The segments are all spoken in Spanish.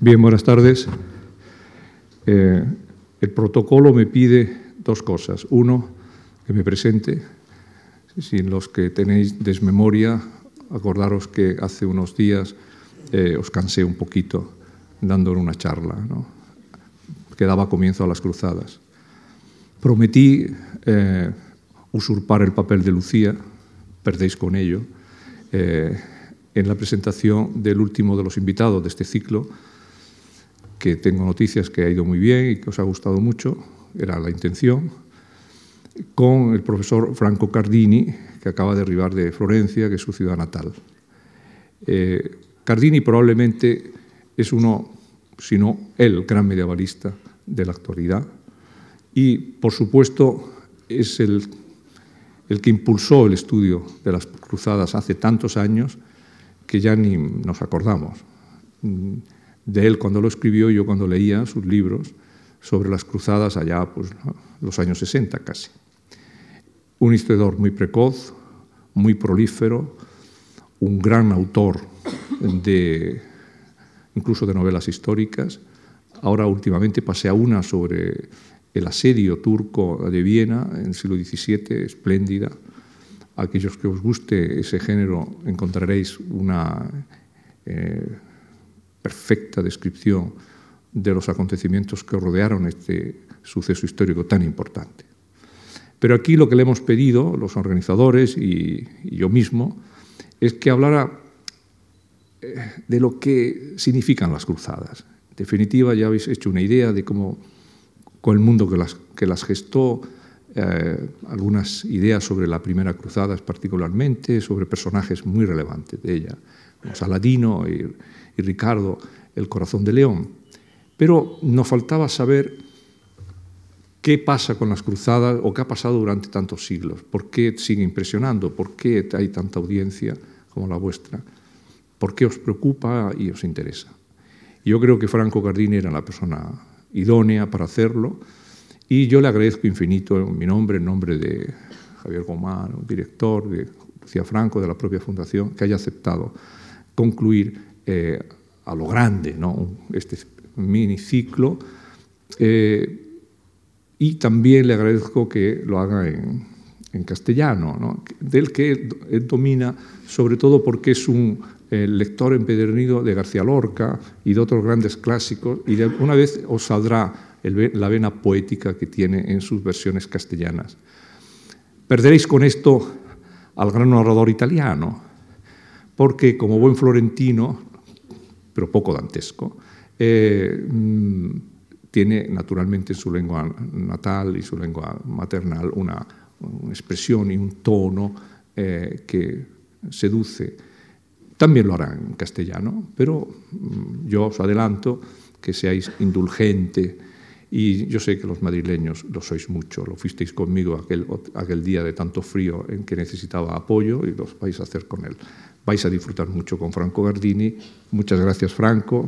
Bien, buenas tardes. Eh, el protocolo me pide dos cosas. Uno, que me presente. Sin los que tenéis desmemoria, acordaros que hace unos días eh, os cansé un poquito dando una charla ¿no? que daba comienzo a las cruzadas. Prometí eh, usurpar el papel de Lucía, perdéis con ello, en la presentación del último de los invitados de este ciclo, que tengo noticias que ha ido muy bien y que os ha gustado mucho, era la intención, con el profesor Franco Cardini, que acaba de arribar de Florencia, que es su ciudad natal. Eh, Cardini probablemente es uno, si no el gran medievalista de la actualidad y, por supuesto, es el, el que impulsó el estudio de las cruzadas hace tantos años que ya ni nos acordamos de él cuando lo escribió, yo cuando leía sus libros sobre las cruzadas allá, pues los años 60 casi. Un historiador muy precoz, muy prolífero, un gran autor de incluso de novelas históricas. Ahora últimamente pasé a una sobre el asedio turco de Viena en el siglo XVII, espléndida. Aquellos que os guste ese género encontraréis una eh, perfecta descripción de los acontecimientos que rodearon este suceso histórico tan importante. Pero aquí lo que le hemos pedido, los organizadores y, yo mismo, es que hablara eh, de lo que significan las cruzadas. En definitiva, ya habéis hecho una idea de cómo, con el mundo que las, que las gestó, eh, algunas ideas sobre la primera cruzada particularmente, sobre personajes muy relevantes de ella, como Saladino y y Ricardo, El corazón de león. Pero nos faltaba saber qué pasa con las cruzadas o qué ha pasado durante tantos siglos, por qué sigue impresionando, por qué hay tanta audiencia como la vuestra, por qué os preocupa y os interesa. Yo creo que Franco Gardini era la persona idónea para hacerlo y yo le agradezco infinito en mi nombre, en nombre de Javier Gomán, director, de Lucía Franco, de la propia Fundación, que haya aceptado concluir eh, a lo grande, ¿no? este miniciclo. Eh, y también le agradezco que lo haga en, castellano, del que domina, sobre todo porque es un eh, lector empedernido de García Lorca y de otros grandes clásicos, y de, una vez os saldrá la vena poética que tiene en sus versiones castellanas. Perderéis con esto al gran orador italiano, porque como buen florentino pero poco dantesco, eh, mm, tiene naturalmente en su lengua natal y su lengua maternal una, expresión y un tono eh, que seduce. También lo hará en castellano, pero mm, yo os adelanto que seáis indulgente y yo sé que los madrileños lo sois mucho, lo fuisteis conmigo aquel, aquel día de tanto frío en que necesitaba apoyo y los vais a hacer con él vais a disfrutar mucho con Franco Gardini. Muchas gracias Franco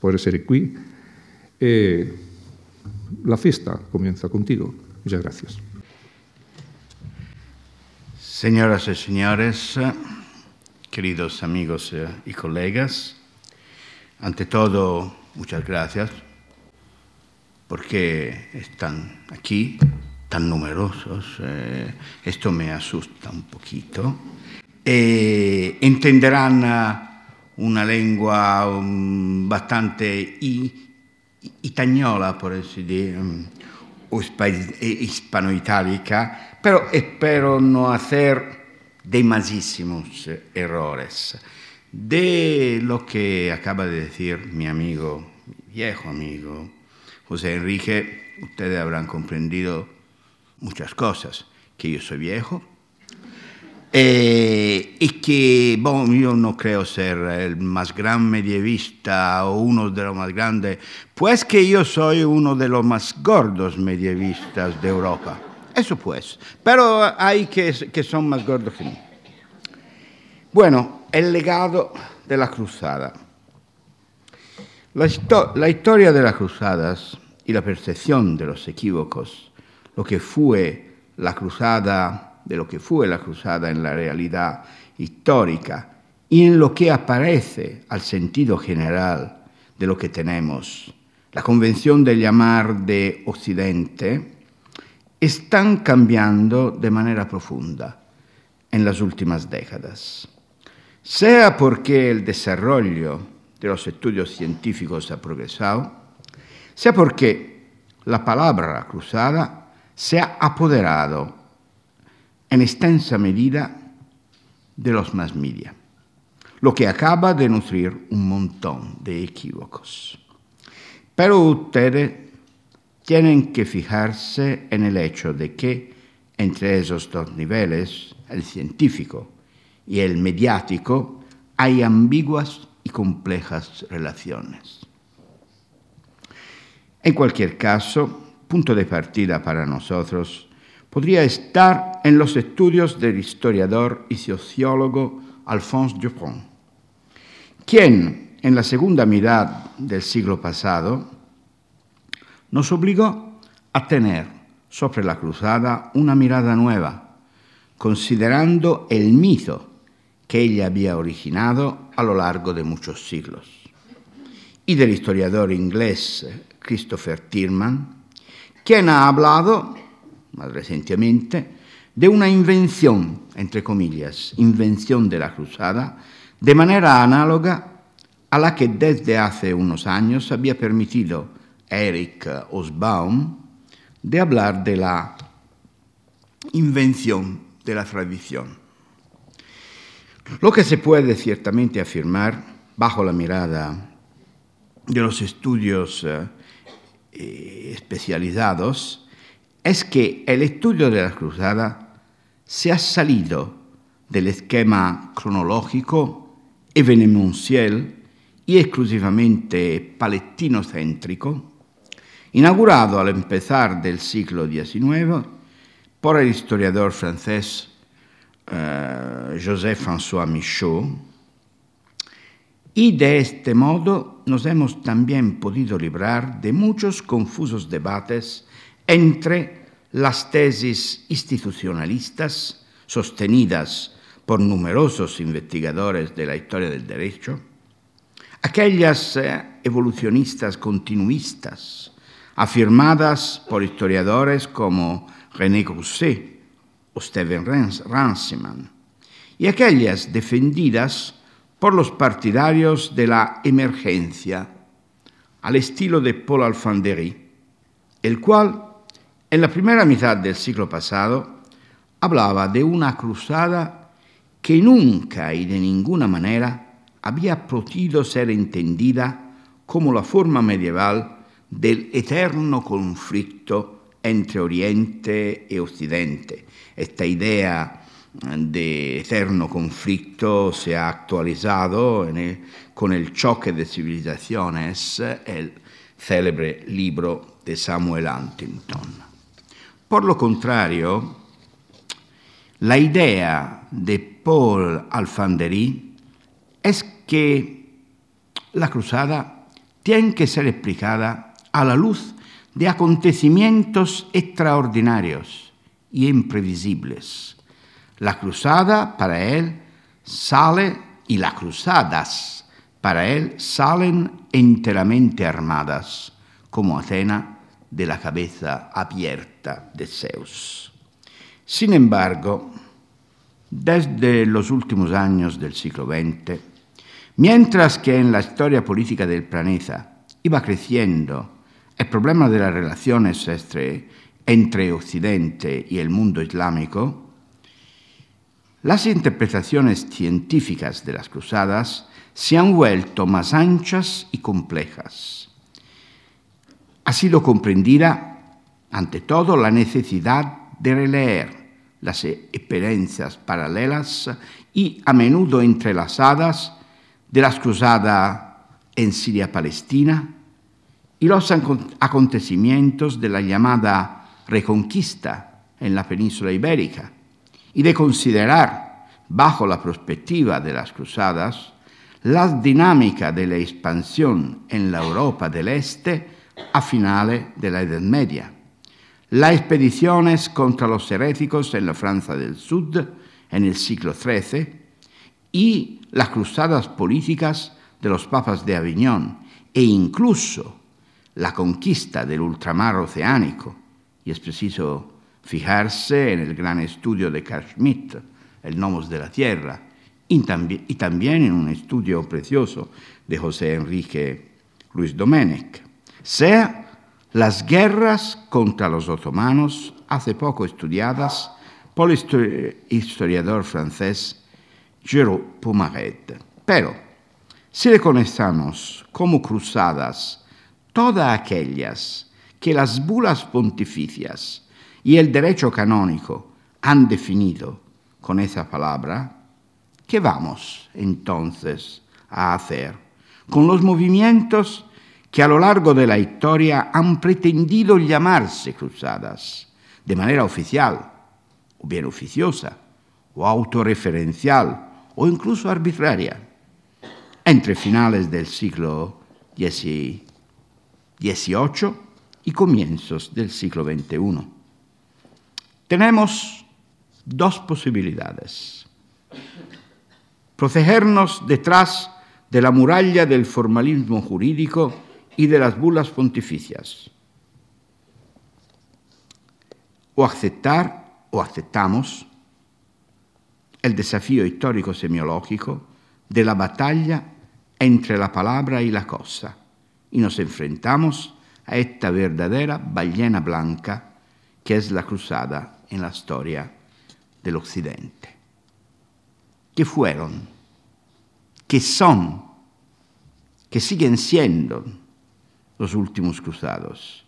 por essere qui. Eh, la fiesta comienza contigo. Muchas gracias. Señoras y señores, queridos amigos y colegas, ante todo, muchas gracias porque están aquí tan numerosos. Eh, esto me asusta un poquito e entenderanno una lingua um, bastante itagnola, por así decir, um, hispano-itálica, pero espero no hacer demasiados errores. De lo que acaba de decir mi amigo, viejo amigo, José Enrique, ustedes habrán comprendido muchas cosas, que yo soy viejo, eh, y que, bueno, yo no creo ser el más gran medievista o uno de los más grandes, pues que yo soy uno de los más gordos medievistas de Europa. Eso pues. Pero hay que, que son más gordos que mí. Bueno, el legado de la cruzada. La, la historia de las cruzadas y la percepción de los equívocos, lo que fue la cruzada de lo que fue la cruzada en la realidad histórica y en lo que aparece al sentido general de lo que tenemos, la convención de llamar de Occidente, están cambiando de manera profunda en las últimas décadas, sea porque el desarrollo de los estudios científicos ha progresado, sea porque la palabra cruzada se ha apoderado en extensa medida de los más media, lo que acaba de nutrir un montón de equívocos. Pero ustedes tienen que fijarse en el hecho de que entre esos dos niveles, el científico y el mediático, hay ambiguas y complejas relaciones. En cualquier caso, punto de partida para nosotros podría estar en los estudios del historiador y sociólogo Alphonse Dupont, quien en la segunda mitad del siglo pasado nos obligó a tener sobre la cruzada una mirada nueva, considerando el mito que ella había originado a lo largo de muchos siglos. Y del historiador inglés Christopher Tierman, quien ha hablado, más recientemente, de una invención, entre comillas, invención de la cruzada, de manera análoga a la que desde hace unos años había permitido Eric Osbaum de hablar de la invención de la tradición. Lo que se puede ciertamente afirmar bajo la mirada de los estudios eh, especializados es que el estudio de la cruzada se ha salido del esquema cronológico, evenemencial y exclusivamente palestinocéntrico inaugurado al empezar del siglo XIX por el historiador francés eh, Joseph-François Michaud, y de este modo nos hemos también podido librar de muchos confusos debates entre las tesis institucionalistas sostenidas por numerosos investigadores de la historia del derecho, aquellas eh, evolucionistas continuistas afirmadas por historiadores como René Grousset o Steven Ranciman, y aquellas defendidas por los partidarios de la emergencia, al estilo de Paul Alfandery, el cual, en la primera mitad del siglo pasado, hablaba de una cruzada que nunca y de ninguna manera había podido ser entendida como la forma medieval del eterno conflicto entre Oriente y Occidente. Esta idea de eterno conflicto se ha actualizado con el choque de civilizaciones, el célebre libro de Samuel Huntington. Por lo contrario, la idea de Paul Alfandery es que la cruzada tiene que ser explicada a la luz de acontecimientos extraordinarios y imprevisibles. La cruzada para él sale y las cruzadas para él salen enteramente armadas, como Atena de la cabeza abierta de Zeus. Sin embargo, desde los últimos años del siglo XX, mientras que en la historia política del planeta iba creciendo el problema de las relaciones entre, entre Occidente y el mundo islámico, las interpretaciones científicas de las cruzadas se han vuelto más anchas y complejas. Ha sido comprendida, ante todo, la necesidad de releer las experiencias paralelas y a menudo entrelazadas de las cruzadas en Siria-Palestina, y los acontecimientos de la llamada Reconquista en la península ibérica, y de considerar, bajo la perspectiva de las cruzadas, la dinámica de la expansión en la Europa del Este a finales de la Edad Media, las expediciones contra los heréticos en la Francia del Sur en el siglo XIII y las cruzadas políticas de los papas de Aviñón e incluso la conquista del ultramar oceánico, y es preciso fijarse en el gran estudio de Carl Schmitt, El Nomos de la Tierra, y también en un estudio precioso de José Enrique Luis Domenech, sea las guerras contra los otomanos, hace poco estudiadas por el historiador francés Jérôme Pomaret. Pero, si reconocemos como cruzadas todas aquellas que las bulas pontificias y el derecho canónico han definido con esa palabra, ¿qué vamos entonces a hacer con los movimientos que a lo largo de la historia han pretendido llamarse cruzadas de manera oficial, o bien oficiosa, o autorreferencial, o incluso arbitraria, entre finales del siglo XVIII y comienzos del siglo XXI. Tenemos dos posibilidades. Protegernos detrás de la muralla del formalismo jurídico y de las bulas pontificias. O aceptar, o aceptamos, el desafío histórico semiológico de la batalla entre la palabra y la cosa y nos enfrentamos a esta verdadera ballena blanca que es la cruzada en la historia del Occidente. ¿Qué fueron? ¿Qué son? ¿Qué siguen siendo los últimos cruzados?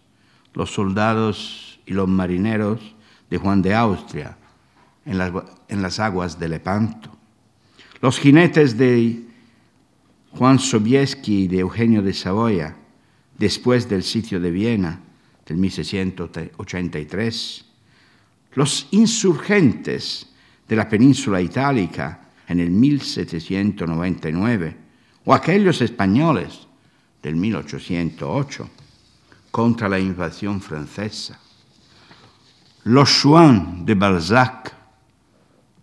Los soldados y los marineros de Juan de Austria en las, en las aguas de Lepanto. Los jinetes de Juan Sobieski y de Eugenio de Saboya después del sitio de Viena del 1683 los insurgentes de la península itálica en el 1799 o aquellos españoles del 1808 contra la invasión francesa, los Juan de Balzac,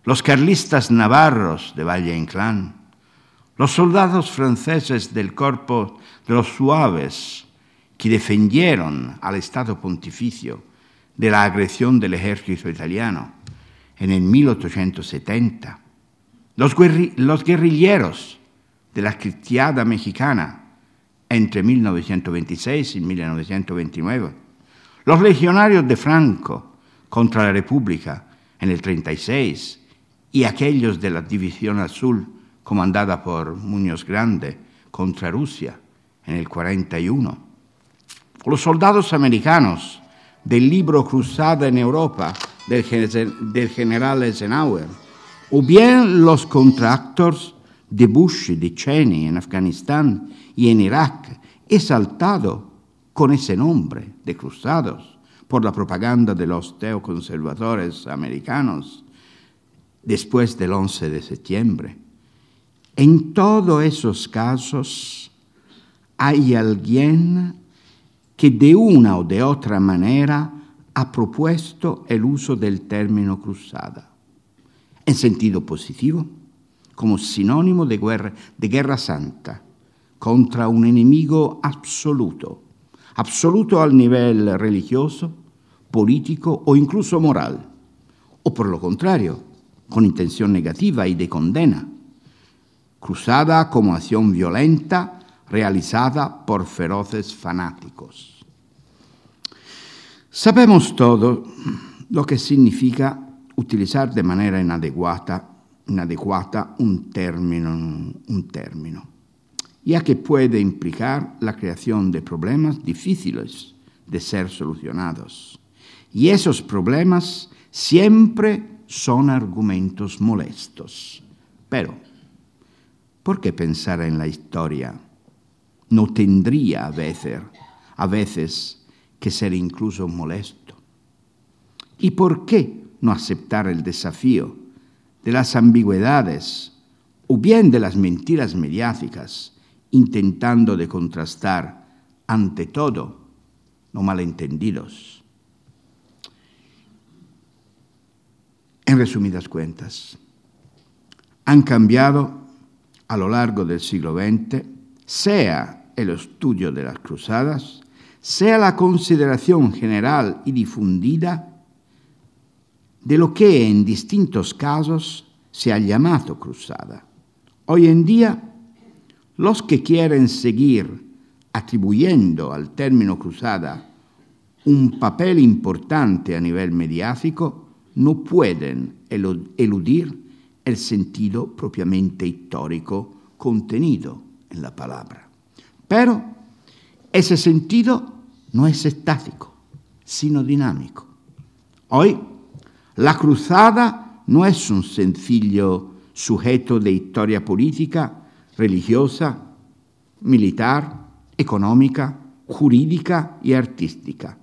los carlistas navarros de Valle Inclán, los soldados franceses del cuerpo de los suaves que defendieron al Estado pontificio de la agresión del ejército italiano en el 1870, los, guerrilleros de la cristiada mexicana entre 1926 y 1929, los legionarios de Franco contra la República en el 36 y aquellos de la División Azul comandada por Muñoz Grande contra Rusia en el 41, los soldados americanos del libro Cruzada en Europa del, general Eisenhower, o bien los contractors de Bush y de Cheney en Afganistán y en Irak, exaltado con ese nombre de cruzados por la propaganda de los teoconservadores americanos después del 11 de septiembre. En todos esos casos hay alguien que de una o de otra manera ha propuesto el uso del término cruzada, en sentido positivo, como sinónimo de guerra, de guerra santa contra un enemigo absoluto, absoluto al nivel religioso, político o incluso moral, o por lo contrario, con intención negativa y de condena, cruzada como acción violenta realizada por feroces fanáticos. Sabemos todo lo que significa utilizar de manera inadecuada, un término, ya que puede implicar la creación de problemas difíciles de ser solucionados. Y esos problemas siempre son argumentos molestos. Pero, ¿por qué pensar en la historia no tendría a veces, a veces que ser incluso molesto. ¿Y por qué no aceptar el desafío de las ambigüedades o bien de las mentiras mediáticas, intentando de contrastar ante todo no malentendidos? En resumidas cuentas, han cambiado a lo largo del siglo XX sea el estudio de las cruzadas sea la consideración general y difundida de lo que en distintos casos se ha llamado cruzada. Hoy en día, los que quieren seguir atribuyendo al término cruzada un papel importante a nivel mediático, no pueden eludir el sentido propiamente histórico contenido en la palabra. Pero ese sentido no es estático, sino dinámico. Hoy, la cruzada no es un sencillo sujeto de historia política, religiosa, militar, económica, jurídica y artística,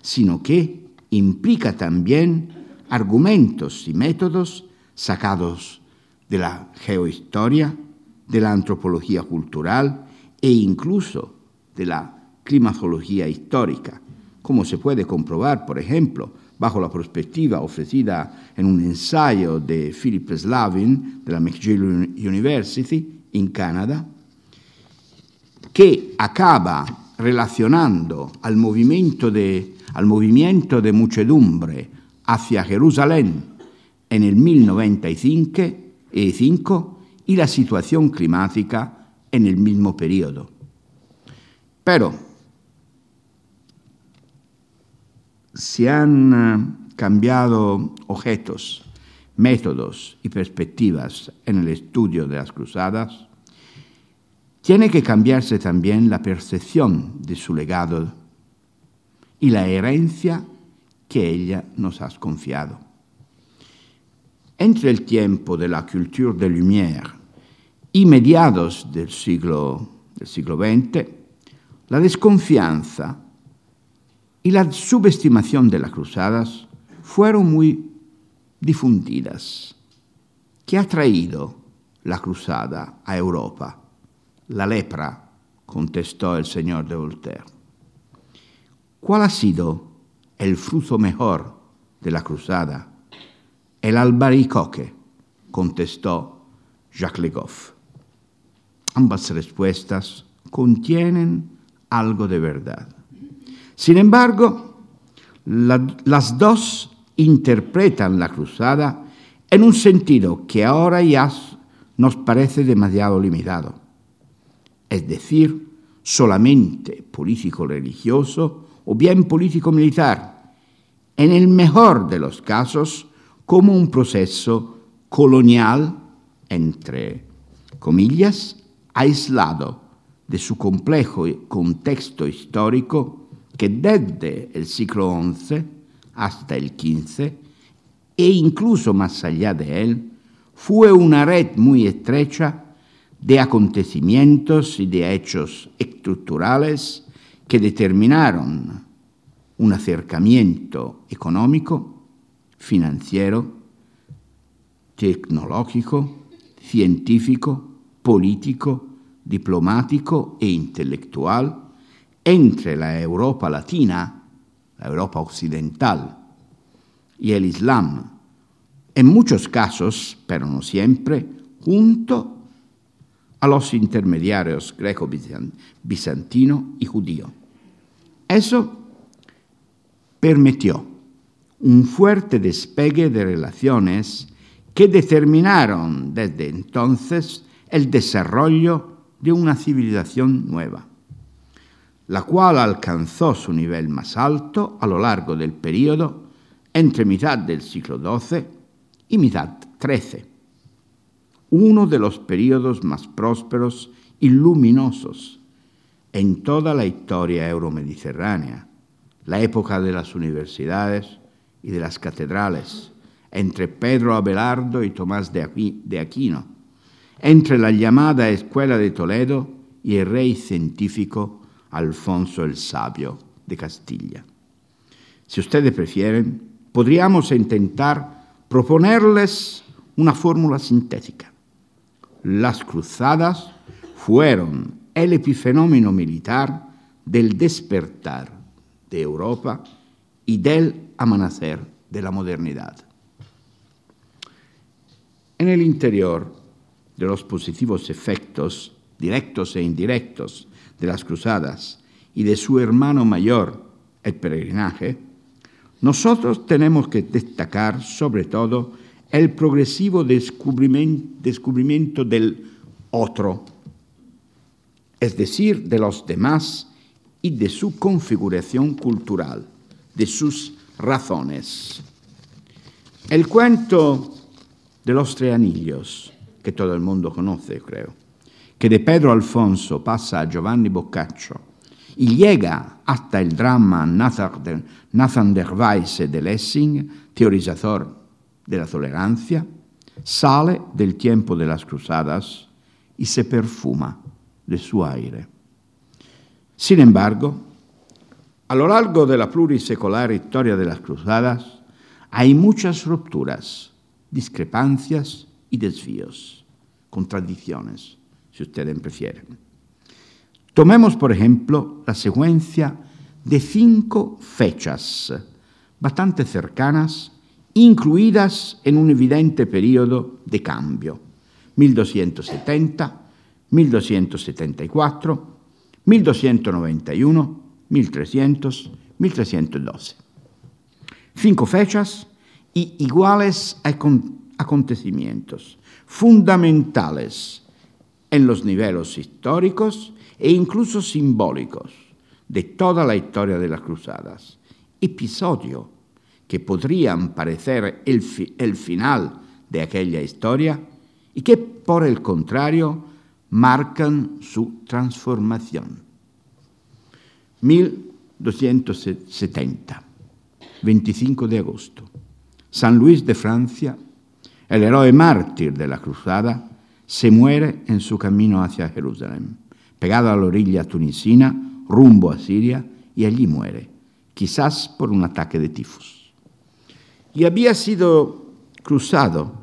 sino que implica también argumentos y métodos sacados de la geohistoria, de la antropología cultural e incluso de la climatología histórica, como se puede comprobar, por ejemplo, bajo la perspectiva ofrecida en un ensayo de Philip Slavin de la McGill University en Canadá, que acaba relacionando al movimiento de, al movimiento de muchedumbre hacia Jerusalén en el 1095 y la situación climática en el mismo periodo. Pero se han eh, cambiado objetos, métodos y perspectivas en el estudio de las cruzadas, tiene que cambiarse también la percepción de su legado y la herencia que ella nos ha confiado. Entre el tiempo de la culture de Lumière y mediados del siglo, del siglo XX, la desconfianza y la subestimación de las cruzadas fueron muy difundidas. ¿Qué ha traído la cruzada a Europa? La lepra, contestó el señor de Voltaire. ¿Cuál ha sido el fruto mejor de la cruzada? El albaricoque, contestó Jacques Le Goff. Ambas respuestas contienen algo de verdad. Sin embargo, las dos interpretan la cruzada en un sentido que ahora ya nos parece demasiado limitado, es decir, solamente político-religioso o bien político-militar, en el mejor de los casos como un proceso colonial, entre comillas, aislado de su complejo contexto histórico que desde el siglo XI hasta el XV e incluso más allá de él, fue una red muy estrecha de acontecimientos y de hechos estructurales que determinaron un acercamiento económico, financiero, tecnológico, científico, político, diplomático e intelectual entre la Europa latina, la Europa occidental, y el Islam, en muchos casos, pero no siempre, junto a los intermediarios greco-bizantino y judío. Eso permitió un fuerte despegue de relaciones que determinaron desde entonces el desarrollo de una civilización nueva la cual alcanzó su nivel más alto a lo largo del periodo entre mitad del siglo XII y mitad XIII, uno de los periodos más prósperos y luminosos en toda la historia euromediterránea, la época de las universidades y de las catedrales, entre Pedro Abelardo y Tomás de Aquino, entre la llamada Escuela de Toledo y el rey científico Alfonso el Sabio de Castilla. Si ustedes prefieren, podríamos intentar proponerles una fórmula sintética. Las cruzadas fueron el epifenómeno militar del despertar de Europa y del amanecer de la modernidad. En el interior de los positivos efectos directos e indirectos de las cruzadas y de su hermano mayor, el peregrinaje, nosotros tenemos que destacar sobre todo el progresivo descubrimiento del otro, es decir, de los demás y de su configuración cultural, de sus razones. El cuento de los tres anillos, que todo el mundo conoce, creo, que de Pedro Alfonso pasa a Giovanni Boccaccio y llega hasta el drama Nathan der Weisse de Lessing, teorizador de la tolerancia, sale del tiempo de las cruzadas y se perfuma de su aire. Sin embargo, a lo largo de la plurisecular historia de las cruzadas hay muchas rupturas, discrepancias y desvíos, contradicciones, si ustedes prefieren. Tomemos, por ejemplo, la secuencia de cinco fechas bastante cercanas incluidas en un evidente periodo de cambio, 1270, 1274, 1291, 1300, 1312. Cinco fechas y iguales acontecimientos, fundamentales en los niveles históricos e incluso simbólicos de toda la historia de las cruzadas. Episodio que podrían parecer el, el final de aquella historia y que por el contrario marcan su transformación. 1270, 25 de agosto. San Luis de Francia, el héroe mártir de la cruzada, se muere en su camino hacia Jerusalén, pegado a la orilla tunisina, rumbo a Siria, y allí muere, quizás por un ataque de tifus y había sido cruzado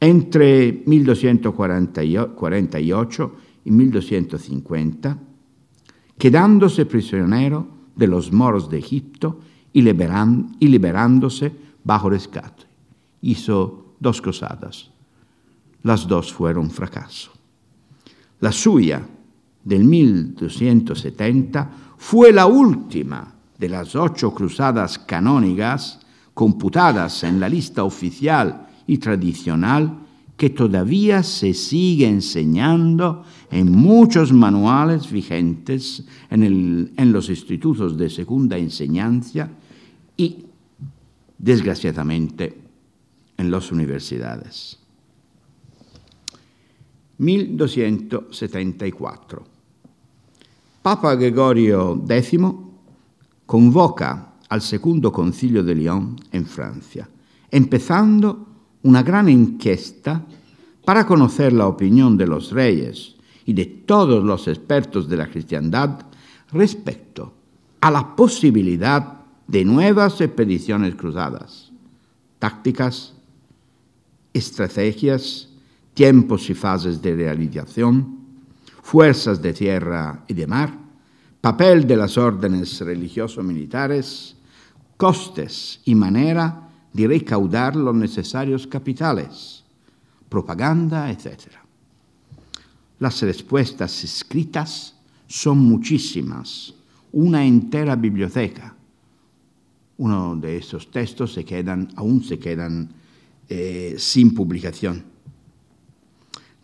entre 1248 y 1250, quedándose prisionero de los moros de Egipto y, liberándose bajo rescate. Hizo dos cruzadas. Las dos fueron fracaso. La suya, del 1270, fue la última de las ocho cruzadas canónicas computadas en la lista oficial y tradicional que todavía se sigue enseñando en muchos manuales vigentes en, en, los institutos de segunda enseñanza y, desgraciadamente, en las universidades. 1274. Papa Gregorio X convoca al segundo concilio de Lyon en Francia, empezando una gran encuesta para conocer la opinión de los reyes y de todos los expertos de la cristiandad respecto a la posibilidad de nuevas expediciones cruzadas, tácticas, estrategias, tiempos y fases de realización, fuerzas de tierra y de mar, papel de las órdenes religioso-militares, costes y manera de recaudar los necesarios capitales, propaganda, etc. Las respuestas escritas son muchísimas, una entera biblioteca. Uno de esos textos se quedan, aún se quedan eh, sin publicación.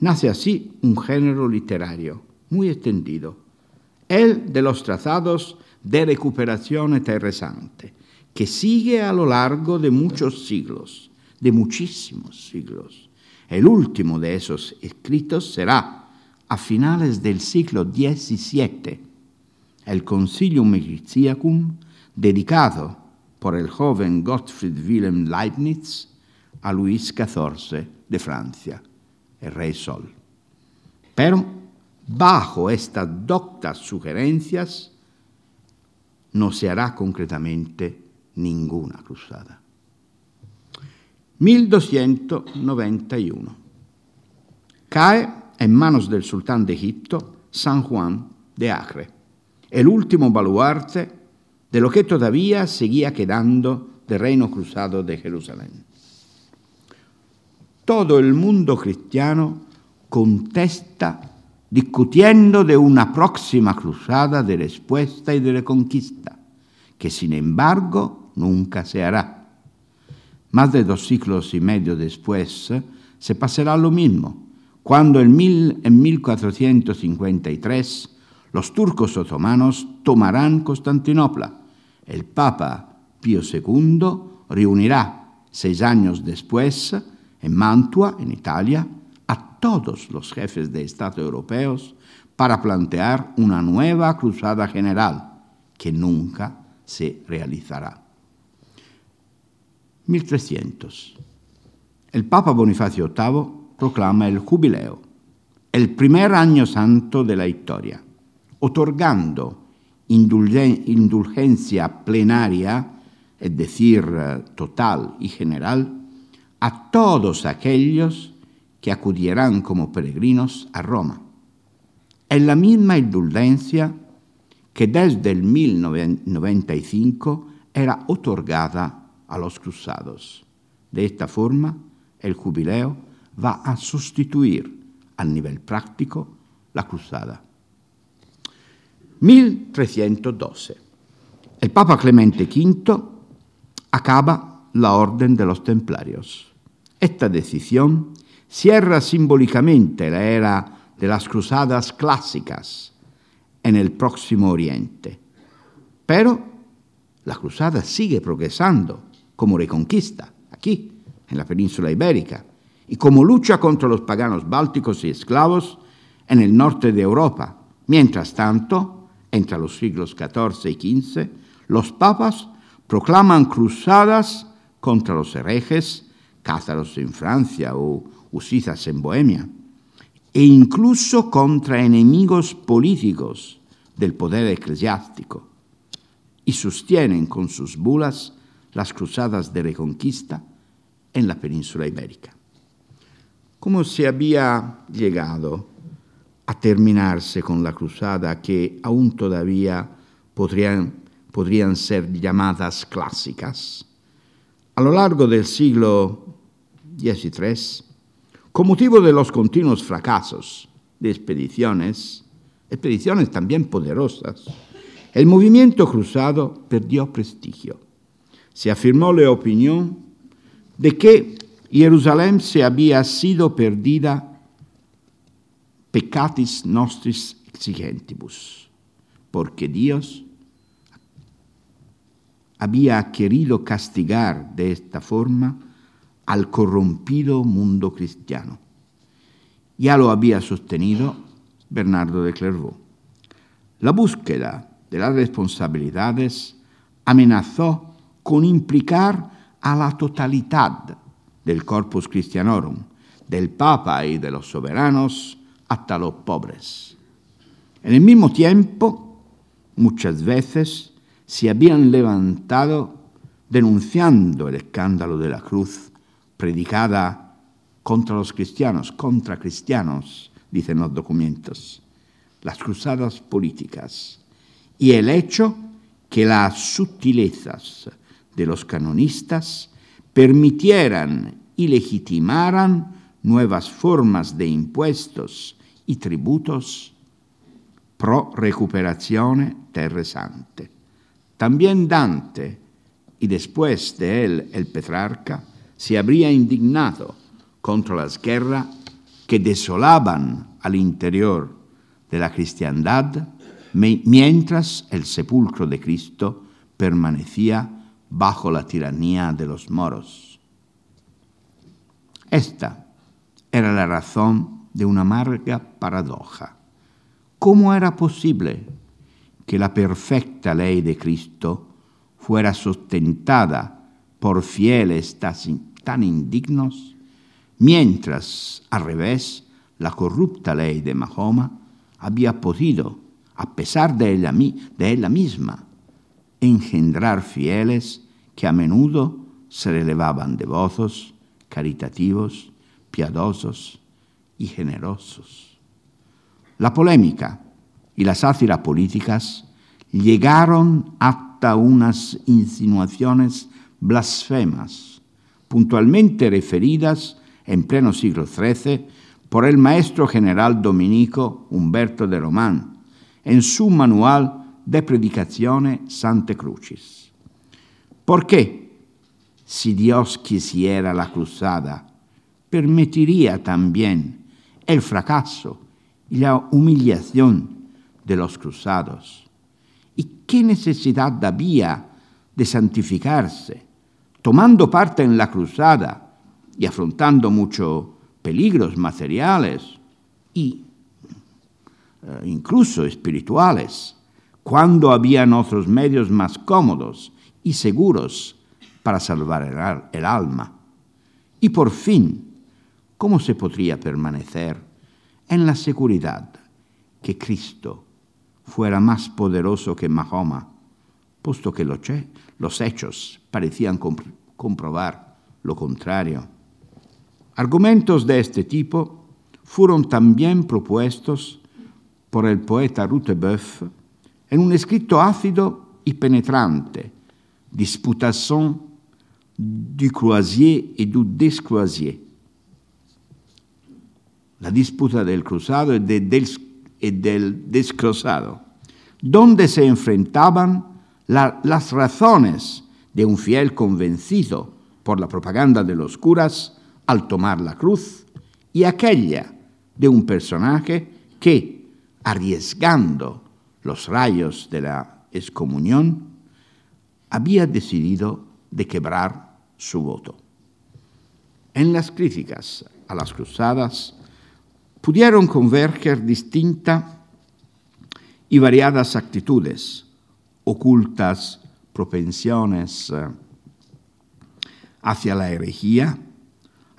Nace así un género literario muy extendido, el de los tratados de recuperación terresante, que sigue a lo largo de muchos siglos, de muchísimos siglos. El último de esos escritos será a finales del siglo XVII, el Concilium Megiciacum, dedicado por el joven Gottfried Wilhelm Leibniz a Luis XIV de Francia, el rey Sol. Pero bajo estas doctas sugerencias no se hará concretamente ninguna cruzada. 1291. Cae en manos del sultán de Egipto, San Juan de Acre, el último baluarte de lo que todavía seguía quedando del reino cruzado de Jerusalén. Todo el mundo cristiano contesta discutiendo de una próxima cruzada de respuesta y de reconquista, que sin embargo nunca se hará. Más de dos siglos y medio después se pasará lo mismo, cuando en, mil, en 1453 los turcos otomanos tomarán Constantinopla. El Papa Pío II reunirá seis años después en Mantua, en Italia, a todos los jefes de Estado europeos para plantear una nueva cruzada general que nunca se realizará. 1300. El Papa Bonifacio VIII proclama el jubileo, el primer año santo de la historia, otorgando indulgencia plenaria, es decir, total y general, a todos aquellos que acudieran como peregrinos a Roma. Es la misma indulgencia que desde el 1095 era otorgada a los cruzados. De esta forma, el jubileo va a sustituir a nivel práctico la cruzada. 1312. El Papa Clemente V acaba la Orden de los Templarios. Esta decisión cierra simbólicamente la era de las cruzadas clásicas en el próximo Oriente. Pero la cruzada sigue progresando como reconquista aquí, en la península ibérica, y como lucha contra los paganos bálticos y esclavos en el norte de Europa. Mientras tanto, entre los siglos XIV y XV, los papas proclaman cruzadas contra los herejes, cázaros en Francia o usizas en Bohemia, e incluso contra enemigos políticos del poder eclesiástico, y sostienen con sus bulas las cruzadas de reconquista en la península ibérica. ¿Cómo se había llegado a terminarse con la cruzada que aún todavía podrían, podrían ser llamadas clásicas? A lo largo del siglo XIII, con motivo de los continuos fracasos de expediciones, expediciones también poderosas, el movimiento cruzado perdió prestigio. Se afirmó la opinión de que Jerusalén se había sido perdida peccatis nostris exigentibus, porque Dios había querido castigar de esta forma al corrompido mundo cristiano. Ya lo había sostenido Bernardo de Clairvaux. La búsqueda de las responsabilidades amenazó con implicar a la totalidad del corpus christianorum, del Papa y de los soberanos, hasta los pobres. En el mismo tiempo, muchas veces se habían levantado denunciando el escándalo de la cruz predicada contra los cristianos, contra cristianos, dicen los documentos, las cruzadas políticas y el hecho que las sutilezas de los canonistas permitieran y legitimaran nuevas formas de impuestos y tributos pro recuperazione terre sante. También Dante, y después de él el Petrarca, se habría indignado contra las guerras que desolaban al interior de la cristiandad mientras el sepulcro de Cristo permanecía bajo la tiranía de los moros. Esta era la razón de una amarga paradoja. ¿Cómo era posible que la perfecta ley de Cristo fuera sustentada por fieles tan indignos, mientras, al revés, la corrupta ley de Mahoma había podido, a pesar de ella, de ella misma, engendrar fieles que a menudo se relevaban devotos, caritativos, piadosos y generosos. La polémica y las sátiras políticas llegaron hasta unas insinuaciones blasfemas, puntualmente referidas en pleno siglo XIII por el maestro general dominico Humberto de Román en su manual de predicazione Sante Crucis. ¿Por qué? Si Dios quisiera la cruzada, permitiría también el fracaso y la humillación de los cruzados. ¿Y qué necesidad había de santificarse, tomando parte en la cruzada y afrontando muchos peligros materiales y eh, incluso espirituales, cuando habían otros medios más cómodos y seguros para salvar el, el alma? Y por fin, ¿cómo se podría permanecer en la seguridad que Cristo fuera más poderoso que Mahoma, puesto que los hechos parecían comprobar lo contrario? Argumentos de este tipo fueron también propuestos por el poeta Rutebeuf en un escrito ácido y penetrante, Disputation du croisier et du descroisier, la disputa del cruzado y, del, descruzado, donde se enfrentaban la, las razones de un fiel convencido por la propaganda de los curas al tomar la cruz y aquella de un personaje que, arriesgando los rayos de la excomunión, había decidido de quebrar su voto. En las críticas a las cruzadas, pudieron converger distintas y variadas actitudes, ocultas propensiones eh, hacia la herejía,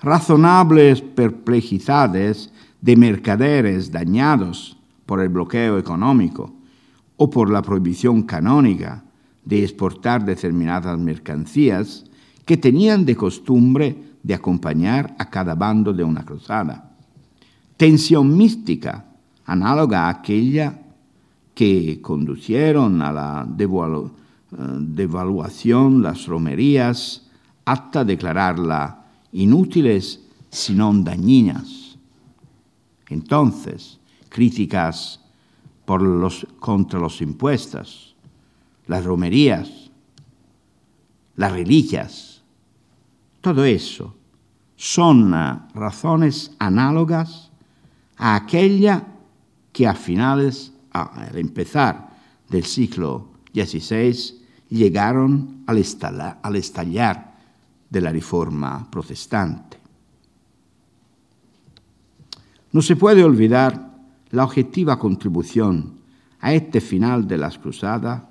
razonables perplejidades de mercaderes dañados por el bloqueo económico o por la prohibición canónica de exportar determinadas mercancías que tenían de costumbre de acompañar a cada bando de una cruzada. Tensión mística, análoga a aquella que conducieron a la eh, devaluación las romerías hasta declararla inútiles sino dañinas. Entonces, críticas por los, contra los impuestos, las romerías, las reliquias, todo eso son razones análogas a aquella que a finales, al empezar del siglo XVI, llegaron al estallar, al estallar de la reforma protestante. No se puede olvidar la objetiva contribución a este final de las cruzadas,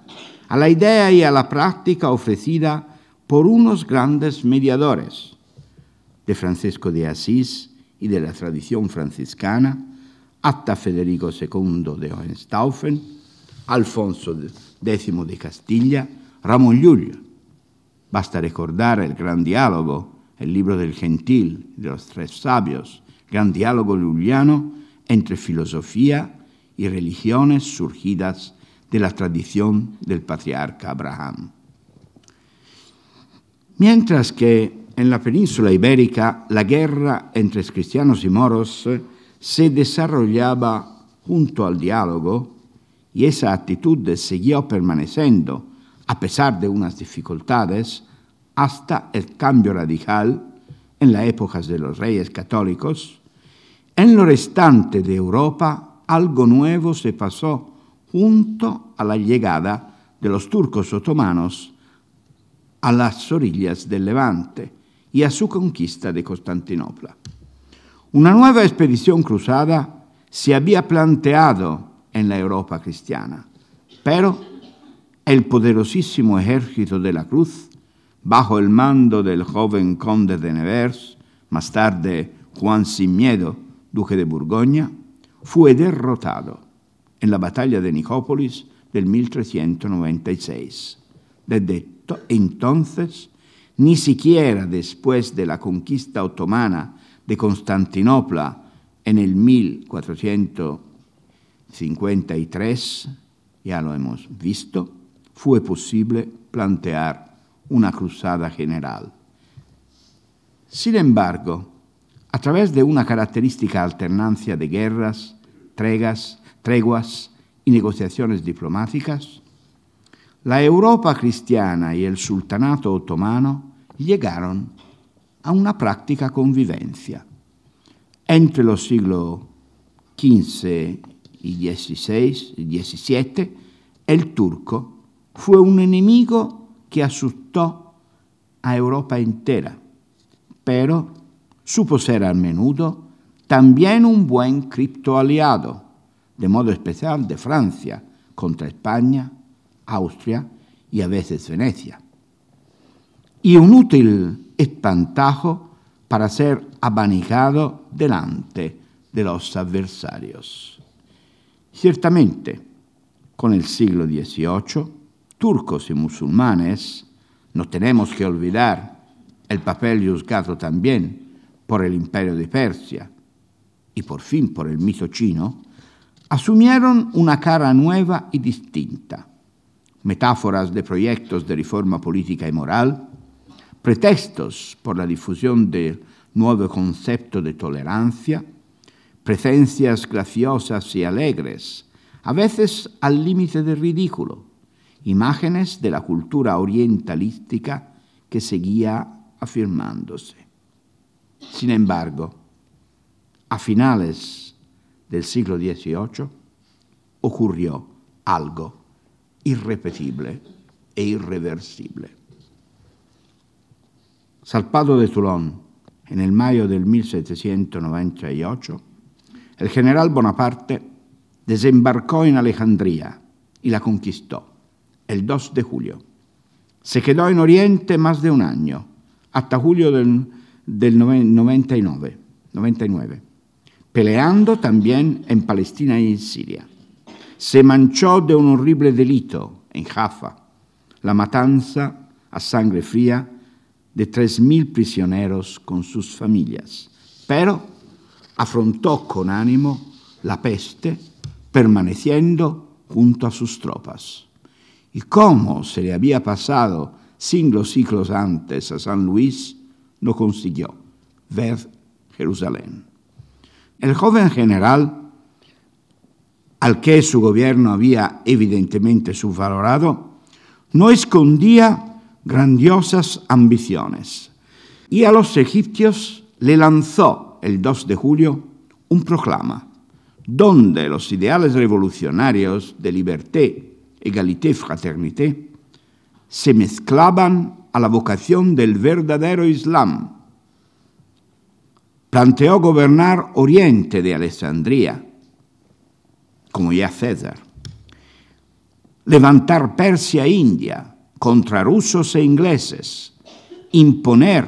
a la idea y a la práctica ofrecida por unos grandes mediadores, de Francisco de Asís y de la tradición franciscana, hasta Federico II de Hohenstaufen, Alfonso X de Castilla, Ramón Llull. Basta recordar el gran diálogo, el libro del gentil, de los tres sabios, gran diálogo lulliano entre filosofía y religiones surgidas de la tradición del patriarca Abraham. Mientras que en la península ibérica la guerra entre cristianos y moros se desarrollaba junto al diálogo y esa actitud siguió permaneciendo a pesar de unas dificultades hasta el cambio radical en la época de los reyes católicos. En lo restante de Europa algo nuevo se pasó junto a la llegada de los turcos otomanos a las orillas del Levante y a su conquista de Constantinopla. Una nueva expedición cruzada se había planteado en la Europa cristiana, pero el poderosísimo ejército de la Cruz, bajo el mando del joven conde de Nevers, más tarde Juan Sin Miedo, duque de Borgoña, fue derrotado en la batalla de Nicópolis del 1396. Desde entonces, ni siquiera después de la conquista otomana de Constantinopla en el 1453, ya lo hemos visto, fue posible plantear una cruzada general. Sin embargo, a través de una característica alternancia de guerras, tregas, treguas y negociaciones diplomáticas, la Europa cristiana y el sultanato otomano llegaron a una práctica convivencia. Entre los siglos XV y XVI XVII, el turco fue un enemigo que asustó a Europa entera, pero supo ser a menudo también un buen criptoaliado, de modo especial de Francia, contra España, Austria y a veces Venecia. Y un útil espantajo para ser abanicado delante de los adversarios. Ciertamente, con el siglo XVIII, turcos y musulmanes, no tenemos que olvidar el papel juzgado también por el imperio de Persia y por fin por el mito chino, asumieron una cara nueva y distinta. Metáforas de proyectos de reforma política y moral, pretextos por la difusión del nuevo concepto de tolerancia, presencias graciosas y alegres, a veces al límite del ridículo, imágenes de la cultura orientalística que seguía afirmándose. Sin embargo, a finales del siglo XVIII ocurrió algo irrepetible e irreversible. Salpado de Toulon en el mayo del 1798, el general Bonaparte desembarcó en Alejandría y la conquistó el 2 de julio. Se quedó en Oriente más de un año, hasta julio del, del 99, 99, peleando también en Palestina y en Siria. Se manchó de un horrible delito en Jaffa, la matanza a sangre fría de 3.000 prisioneros con sus familias, pero afrontó con ánimo la peste permaneciendo junto a sus tropas. Y cómo se le había pasado siglos siglos antes a San Luis, no consiguió ver Jerusalén. El joven general, al que su gobierno había evidentemente subvalorado, no escondía grandiosas ambiciones y a los egipcios le lanzó el 2 de julio un proclama donde los ideales revolucionarios de liberté, égalité, fraternité se mezclaban a la vocación del verdadero Islam. Planteó gobernar Oriente de Alejandría, como ya César, levantar Persia e India contra rusos e ingleses, imponer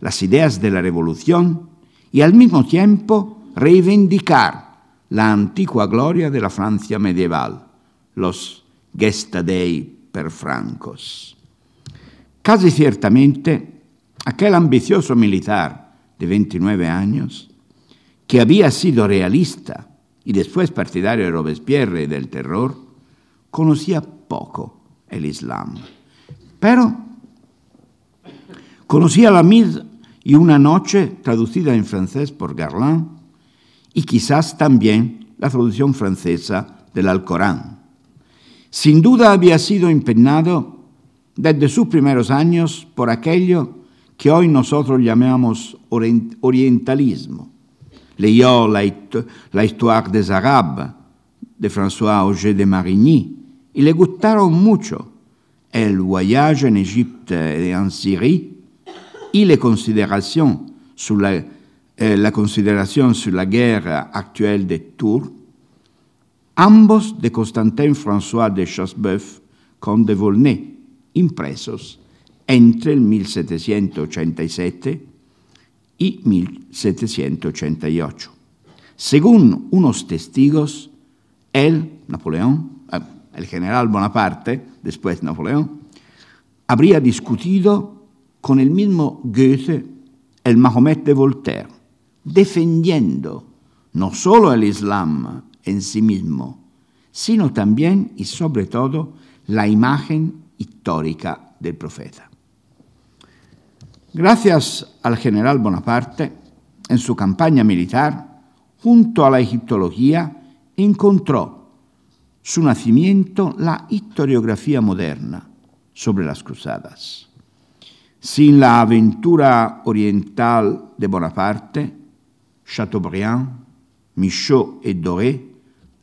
las ideas de la revolución y al mismo tiempo reivindicar la antigua gloria de la Francia medieval, los gestadei per francos. Casi ciertamente, aquel ambicioso militar de 29 años, que había sido realista y después partidario de Robespierre y del terror, conocía poco el Islam. Pero conocía la Mid y una noche, traducida en francés por Garland, y quizás también la traducción francesa del Alcorán. Sin duda había sido empeñado desde sus primeros años por aquello que hoy nosotros llamamos orientalismo. Leyó la, la Histoire des Arabes de François Auger de Marigny y le gustaron mucho el Voyage en Égypte et en Syrie y la consideración sobre la, eh, la consideración sur la guerra actuelle de Tours, ambos de Constantin François de Chassebeuf con de Volnay, impresos entre el 1787 y 1788. Según unos testigos, él, Napoleón, eh, el general Bonaparte, después Napoleón, habría discutido con el mismo Goethe el Mahomet de Voltaire, defendiendo no solo el Islam en sí mismo, sino también y sobre todo la imagen histórica del profeta. Gracias al general Bonaparte, en su campaña militar, junto a la egiptología, encontró su nacimiento la historiografía moderna sobre las cruzadas. Sin la aventura oriental de Bonaparte, Chateaubriand, Michaud y Doré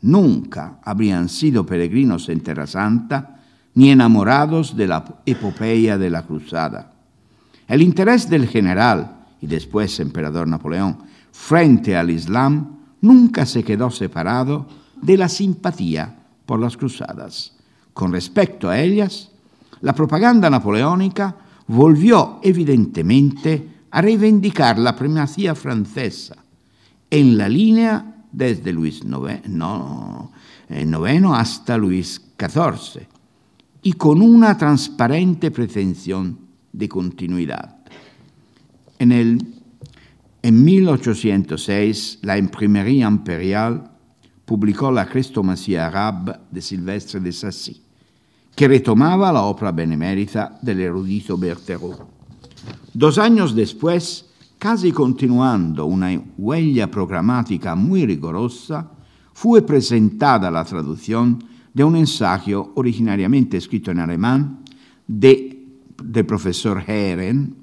nunca habrían sido peregrinos en Terra Santa ni enamorados de la epopeya de la cruzada. El interés del general y después emperador Napoleón frente al Islam nunca se quedó separado de la simpatía por las cruzadas. Con respecto a ellas, la propaganda napoleónica volvió evidentemente a reivindicar la primacía francesa en la línea desde Luis IX eh, hasta Luis XIV y con una transparente pretensión de continuidad. En, el, en 1806, la Imprimería Imperial publicó la Crestomacia Arabe de Silvestre de Sassy, que retomaba la obra benemérita del erudito. Dos años después, casi continuando una huella programática muy rigurosa, fue presentada la traducción de un ensayo originariamente escrito en alemán de, del profesor Herren,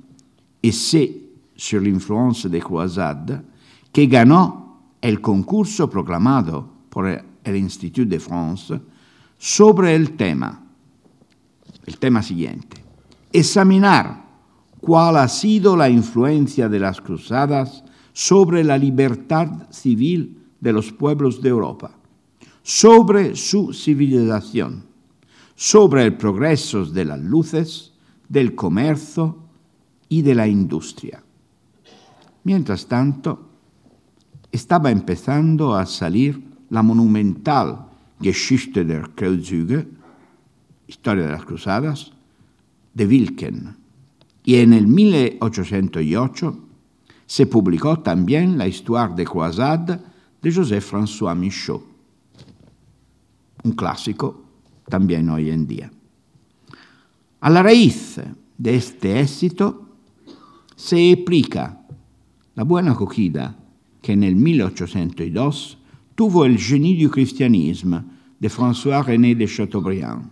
Essai sur l'influence de Croisade, que ganó el concurso proclamado por el Institut de France sobre el tema, el tema siguiente, examinar cuál ha sido la influencia de las cruzadas sobre la libertad civil de los pueblos de Europa, sobre su civilización, sobre el progreso de las luces, del comercio y de la industria. Mientras tanto, estaba empezando a salir la monumental Geschichte der Kreuzzüge, Historia de las Cruzadas, de Wilken y en el 1808 se publicó también la Histoire de Croisade de Joseph-François Michaud, un clásico también hoy en día. A la raíz de este éxito se explica la buena acogida que en el 1802 tuvo el Génie du Christianisme de François-René de Chateaubriand,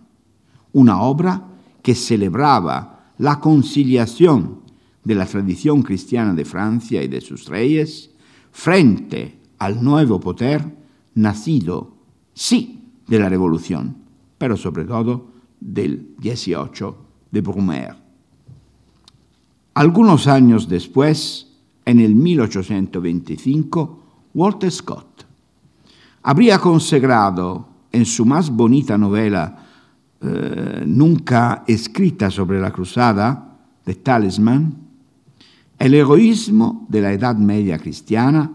una obra que celebraba la conciliación de la tradición cristiana de Francia y de sus reyes frente al nuevo poder nacido, sí, de la revolución, pero sobre todo del 18 de Brumaire. Algunos años después, en el 1825, Walter Scott habría consagrado en su más bonita novela eh, nunca escrita sobre la cruzada de Talisman, el heroísmo de la Edad Media cristiana,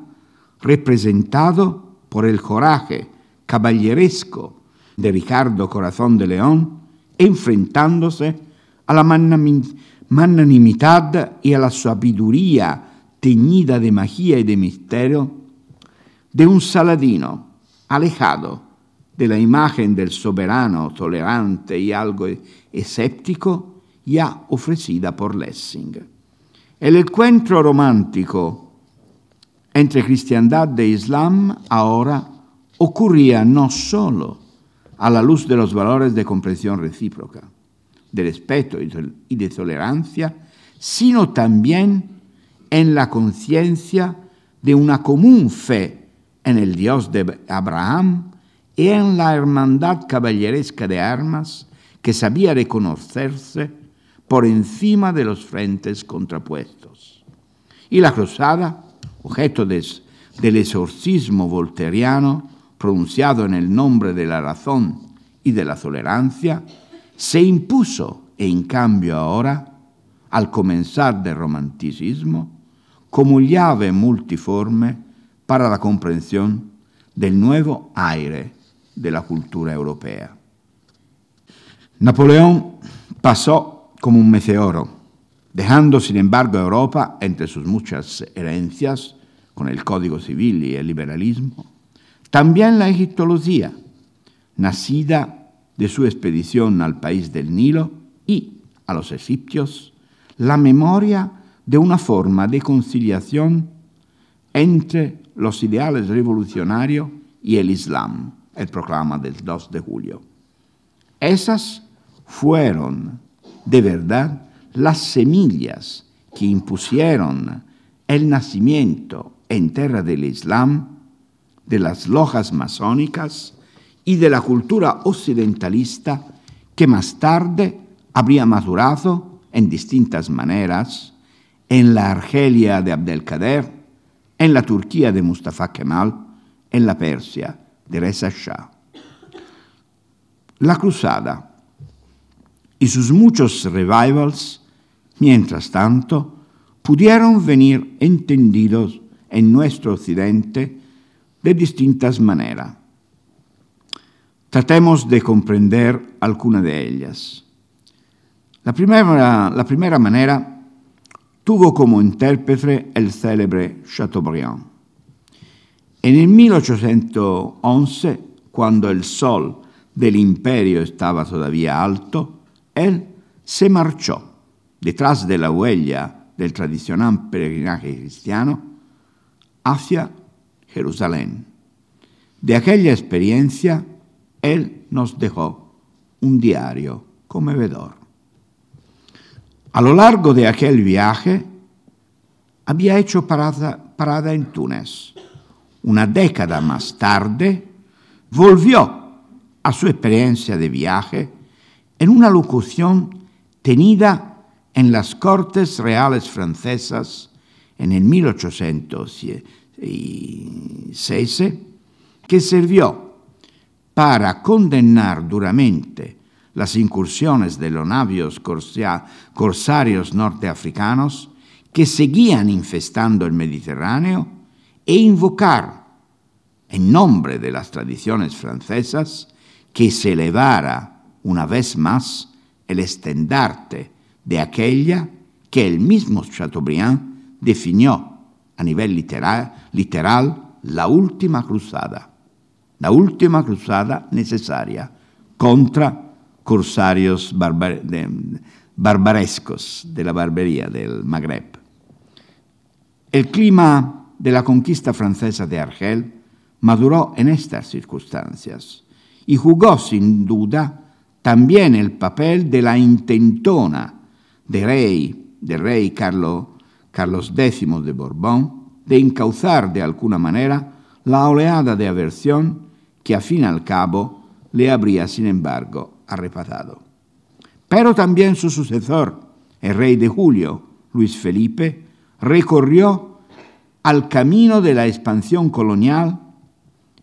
representado por el coraje caballeresco de Ricardo Corazón de León, enfrentándose a la magnanimidad y a la sabiduría teñida de magia y de misterio de un Saladino alejado de la imagen del soberano tolerante y algo escéptico ya ofrecida por Lessing. El encuentro romántico entre cristiandad e Islam ahora ocurría no solo a la luz de los valores de comprensión recíproca, de respeto y de tolerancia, sino también en la conciencia de una común fe en el Dios de Abraham, y en la hermandad caballeresca de armas que sabía reconocerse por encima de los frentes contrapuestos. Y la cruzada, objeto del exorcismo volteriano pronunciado en el nombre de la razón y de la tolerancia, se impuso en cambio ahora, al comenzar del romanticismo, como llave multiforme para la comprensión del nuevo aire de la cultura europea. Napoleón pasó como un meteoro, dejando sin embargo a Europa, entre sus muchas herencias, con el Código Civil y el liberalismo, también la egiptología, nacida de su expedición al país del Nilo y a los egipcios, la memoria de una forma de conciliación entre los ideales revolucionarios y el Islam, el proclama del 2 de julio. Esas fueron de verdad las semillas que impusieron el nacimiento en tierra del Islam, de las lojas masónicas y de la cultura occidentalista que más tarde habría madurado en distintas maneras en la Argelia de Abdelkader, en la Turquía de Mustafa Kemal, en la Persia de Reza Shah. La cruzada y sus muchos revivals, mientras tanto, pudieron venir entendidos en nuestro occidente de distintas maneras. Tratemos de comprender alguna de ellas. La primera, la primera manera tuvo como intérprete el célebre Chateaubriand. En el 1811, cuando el sol del imperio estaba todavía alto, él se marchó detrás de la huella del tradicional peregrinaje cristiano hacia Jerusalén. De aquella experiencia, él nos dejó un diario conmovedor. A lo largo de aquel viaje, había hecho parada, parada en Túnez. Una década más tarde, volvió a su experiencia de viaje en una locución tenida en las Cortes Reales Francesas en el 1806, que sirvió para condenar duramente las incursiones de los navios corsarios norteafricanos que seguían infestando el Mediterráneo e invocar, en nombre de las tradiciones francesas, que se elevara una vez más el estandarte de aquella que el mismo Chateaubriand definió a nivel literal, literal la última cruzada, la última cruzada necesaria contra corsarios barbarescos de la barbería del Magreb. El clima de la conquista francesa de Argel maduró en estas circunstancias y jugó sin duda también el papel de la intentona de rey, del rey Carlos, Carlos X de Borbón, de encauzar de alguna manera la oleada de aversión que a fin al cabo le habría, sin embargo, arrebatado. Pero también su sucesor, el rey de Julio, Luis Felipe, recorrió al camino de la expansión colonial,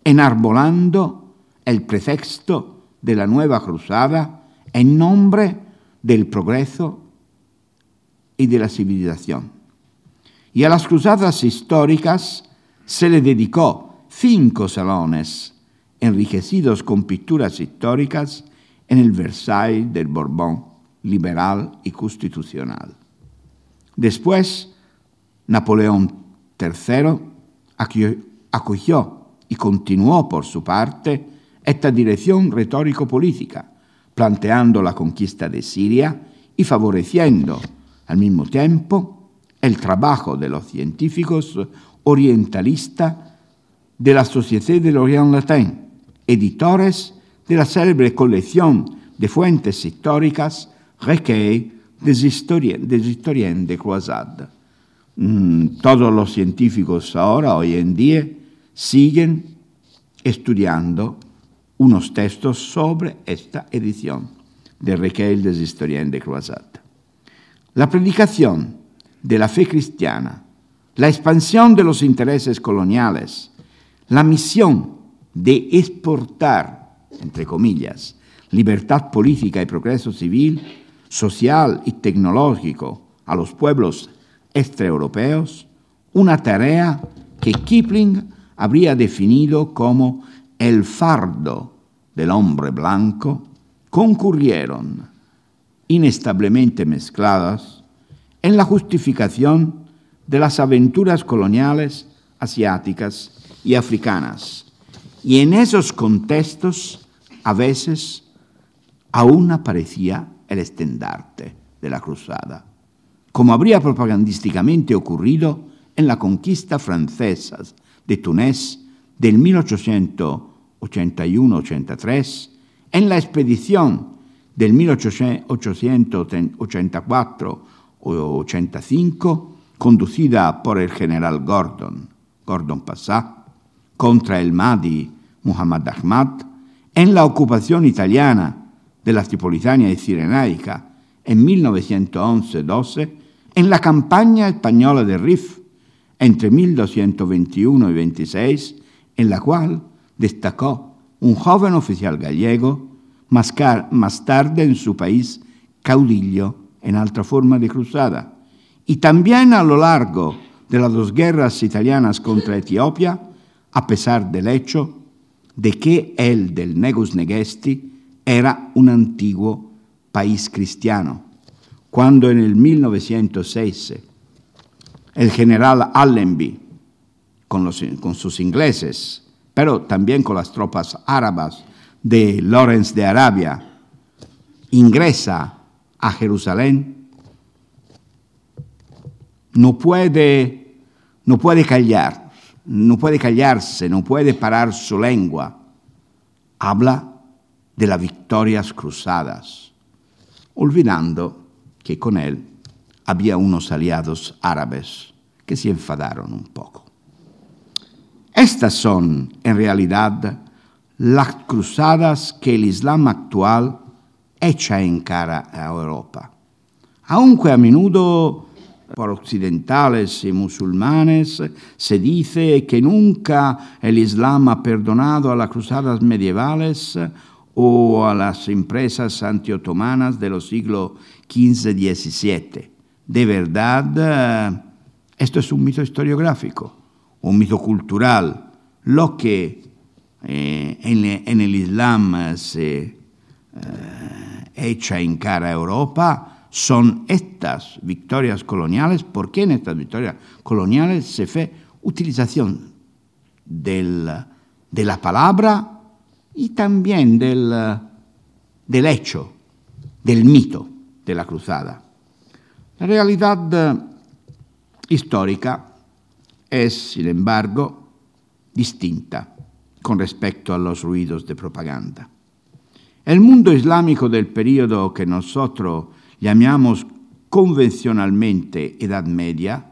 enarbolando el pretexto de la nueva cruzada en nombre del progreso y de la civilización. Y a las cruzadas históricas se le dedicó cinco salones enriquecidos con pinturas históricas en el Versailles del Borbón liberal y constitucional. Después, Napoleón III acogió y continuó por su parte esta dirección retórico-política, planteando la conquista de Siria y favoreciendo al mismo tiempo el trabajo de los científicos orientalistas de la Société de l'Orient Latin, editores de la célebre colección de fuentes históricas Recueil des Historiens, de Croisade. Mm, todos los científicos ahora, hoy en día, siguen estudiando unos textos sobre esta edición de Recueil des Historiens de Croisade. La predicación de la fe cristiana, la expansión de los intereses coloniales, la misión de exportar, entre comillas, libertad política y progreso civil, social y tecnológico a los pueblos extraeuropeos, una tarea que Kipling habría definido como el fardo del hombre blanco, concurrieron inestablemente mezcladas en la justificación de las aventuras coloniales asiáticas y africanas. Y en esos contextos, a veces, aún aparecía el estandarte de la cruzada, como habría propagandísticamente ocurrido en la conquista francesa de Túnez del 1881-83, en la expedición del 1884-85, conducida por el general Gordon, Gordon Passat, contra el Mahdi Muhammad Ahmad, en la ocupación italiana de la Tripolitania y Cirenaica en 1911-12, en la campaña española de Rif entre 1221 y 26, en la cual destacó un joven oficial gallego, más, tarde en su país caudillo en alta forma de cruzada, y también a lo largo de las dos guerras italianas contra Etiopía, a pesar del hecho de que el del Negus Negesti era un antiguo país cristiano. Cuando en el 1906 el general Allenby, con, sus ingleses, pero también con las tropas árabes de Lawrence de Arabia, ingresa a Jerusalén, no puede, no puede callar, no puede callarse, no puede parar su lengua. Habla de las victorias cruzadas, olvidando que con él había unos aliados árabes que se enfadaron un poco. Estas son, en realidad, las cruzadas que el Islam actual echa en cara a Europa. Aunque a menudo por occidentales y musulmanes se dice que nunca el Islam ha perdonado a las cruzadas medievales o a las empresas antiotomanas de los siglos XV-XVII. De verdad, esto es un mito historiográfico, un mito cultural. Lo que eh, en, el Islam se eh, echa en cara a Europa son estas victorias coloniales. ¿Por qué en estas victorias coloniales se fue utilización del, de la palabra y también del, del hecho, del mito de la cruzada. La realidad eh, histórica es, sin embargo, distinta con respecto a los ruidos de propaganda. El mundo islámico del periodo que nosotros llamamos convencionalmente Edad Media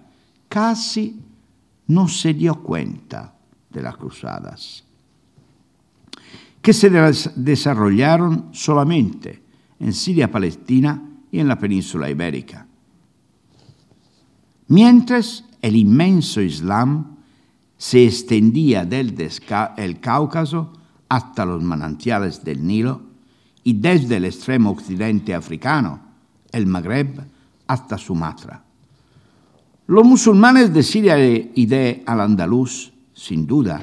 casi no se dio cuenta de las cruzadas que se desarrollaron solamente en Siria, Palestina y en la península ibérica. Mientras el inmenso Islam se extendía del el Cáucaso hasta los manantiales del Nilo y desde el extremo occidente africano, el Magreb, hasta Sumatra. Los musulmanes de Siria y de Al-Andalus, sin duda,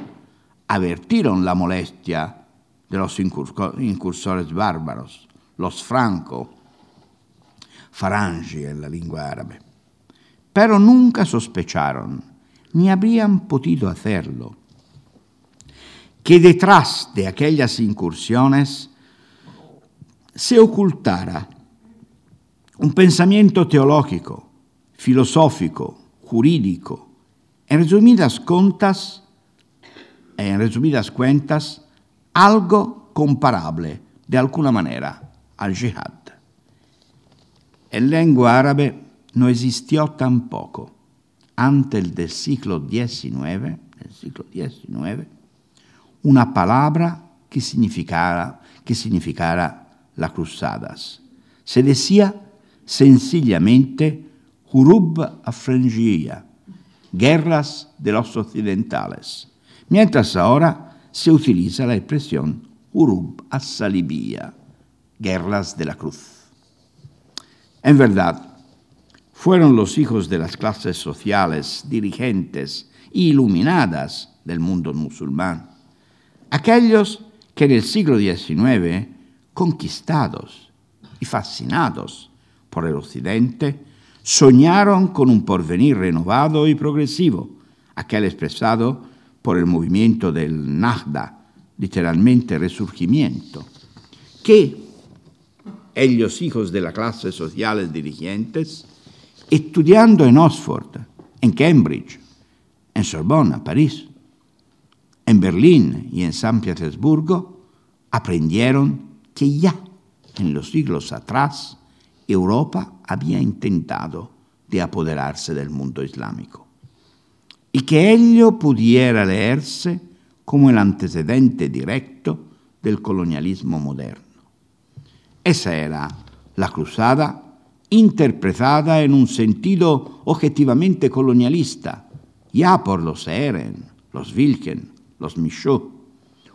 avertieron la molestia de los incursores bárbaros, los franco, farangi en la lengua árabe. Pero nunca sospecharon, ni habrían podido hacerlo, que detrás de aquellas incursiones se ocultara un pensamiento teológico, filosófico, jurídico, en resumidas cuentas, en resumidas cuentas, algo comparable de alguna manera al jihad. En lengua árabe no existió tampoco, antes del siglo XIX, del siglo XIX una palabra que significara, que significara las cruzadas. Se decía sencillamente Hurub Afrangia, guerras de los occidentales, mientras ahora se utiliza la expresión Urub as-Salibía, guerras de la cruz. En verdad, fueron los hijos de las clases sociales, dirigentes e iluminadas del mundo musulmán, aquellos que en el siglo XIX, conquistados y fascinados por el Occidente, soñaron con un porvenir renovado y progresivo, aquel expresado por el movimiento del Nahda, literalmente resurgimiento, que ellos, hijos de la clase sociales dirigentes, estudiando en Oxford, en Cambridge en Sorbona, París, en Berlín y en San Petersburgo, aprendieron que ya en los siglos atrás Europa había intentado de apoderarse del mundo islámico y que ello pudiera leerse como el antecedente directo del colonialismo moderno. Esa era la cruzada interpretada en un sentido objetivamente colonialista, ya por los Eren, los Wilken, los Michaud,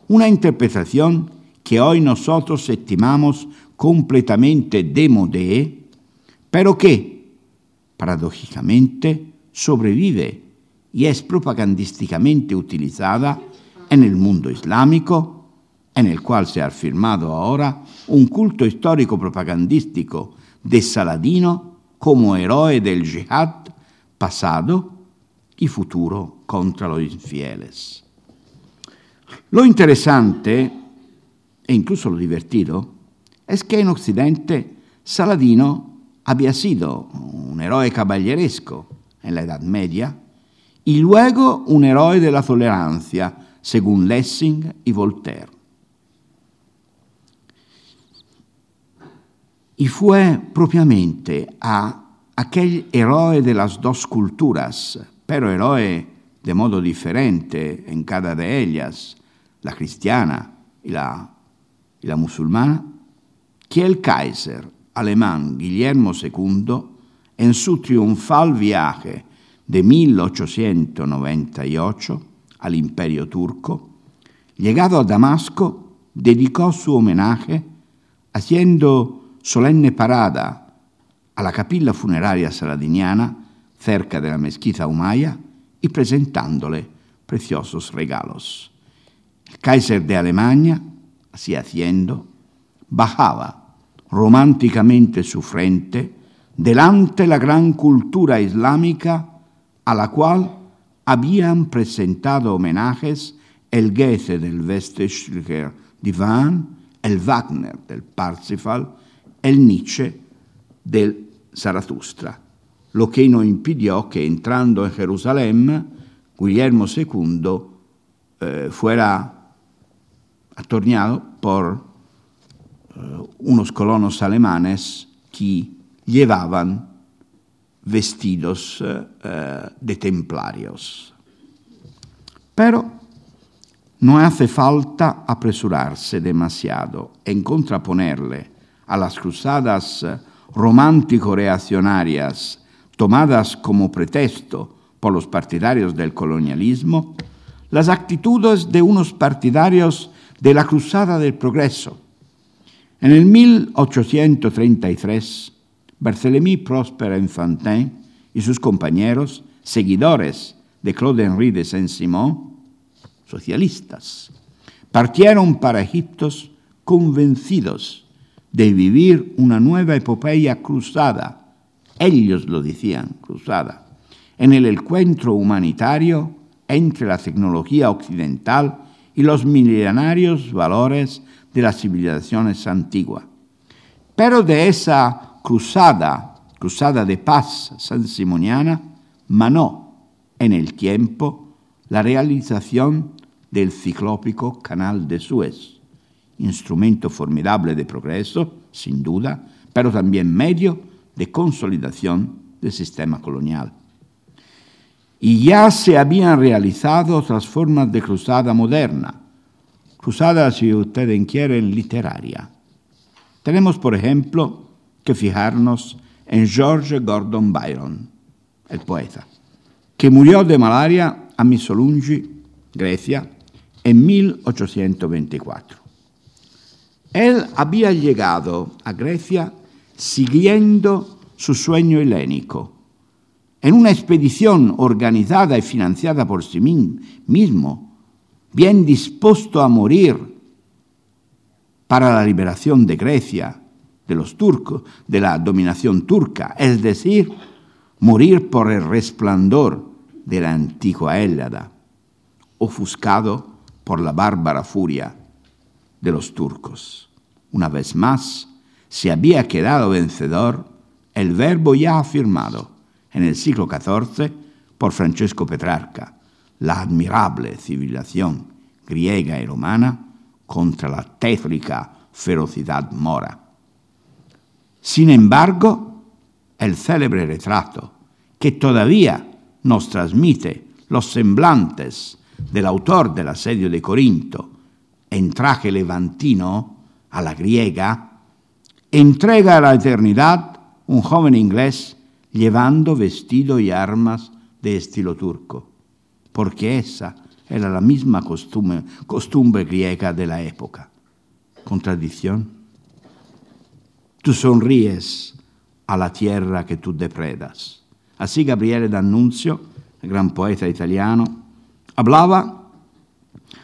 una interpretación que hoy nosotros estimamos completamente démodé, pero que, paradójicamente, sobrevive y es propagandísticamente utilizada en el mundo islámico, en el cual se ha afirmado ahora un culto histórico propagandístico de Saladino como héroe del jihad pasado y futuro contra los infieles. Lo interesante, e incluso lo divertido, es que en Occidente Saladino había sido un héroe caballeresco en la Edad Media y luego un héroe de la tolerancia, según Lessing y Voltaire. Y fue propiamente a aquel héroe de las dos culturas, pero héroe de modo diferente en cada de ellas, la cristiana y la, y la musulmana, que el Kaiser alemán Guillermo II, en su triunfal viaje de 1898 al Imperio turco, llegado a Damasco, dedicó su homenaje haciendo solenne parada a la capilla funeraria saladiniana cerca de la mezquita Umaya y presentándole preciosos regalos. El Kaiser de Alemania, así haciendo, bajaba románticamente su frente delante la gran cultura islámica a la cual habían presentado homenajes el Goethe del Westlicher Divan, el Wagner del Parsifal, el Nietzsche del Zaratustra, lo que no impidió que entrando en Jerusalén, Guillermo II eh, fuera atornillado por unos colonos alemanes que llevaban vestidos eh, de templarios. Pero no hace falta apresurarse demasiado en contraponerle a las cruzadas eh, romántico-reaccionarias tomadas como pretexto por los partidarios del colonialismo, las actitudes de unos partidarios de la Cruzada del Progreso. En el 1833, Barthélemy Prosper Enfantin y sus compañeros, seguidores de Claude-Henri de Saint-Simon, socialistas, partieron para Egipto convencidos de vivir una nueva epopeya cruzada, ellos lo decían, cruzada, en el encuentro humanitario entre la tecnología occidental y los milenarios valores de las civilizaciones antiguas. Pero de esa cruzada, cruzada de paz san-simoniana, manó en el tiempo la realización del ciclópico Canal de Suez instrumento formidable de progreso, sin duda, pero también medio de consolidación del sistema colonial. Y ya se habían realizado otras formas de cruzada moderna, cruzada, si ustedes quieren, literaria. Tenemos, por ejemplo, que fijarnos en George Gordon Byron, el poeta, que murió de malaria a Missolungi, Grecia, en 1824. Él había llegado a Grecia siguiendo su sueño helénico. En una expedición organizada y financiada por sí mismo, bien dispuesto a morir para la liberación de Grecia, de los turcos, de la dominación turca, es decir, morir por el resplandor de la antigua Hélada, ofuscado por la bárbara furia de los turcos. Una vez más, se había quedado vencedor el verbo ya afirmado en el siglo XIV por Francesco Petrarca, la admirable civilización griega y romana contra la tétrica ferocidad mora. Sin embargo, el célebre retrato que todavía nos transmite los semblantes del autor del asedio de Corinto en traje levantino a la griega, entrega a la eternidad un joven inglés llevando vestido y armas de estilo turco, porque esa era la misma costumbre, griega de la época. ¿Contradicción? Tú sonríes a la tierra que tú depredas. Así Gabriele D'Annunzio, el gran poeta italiano, hablaba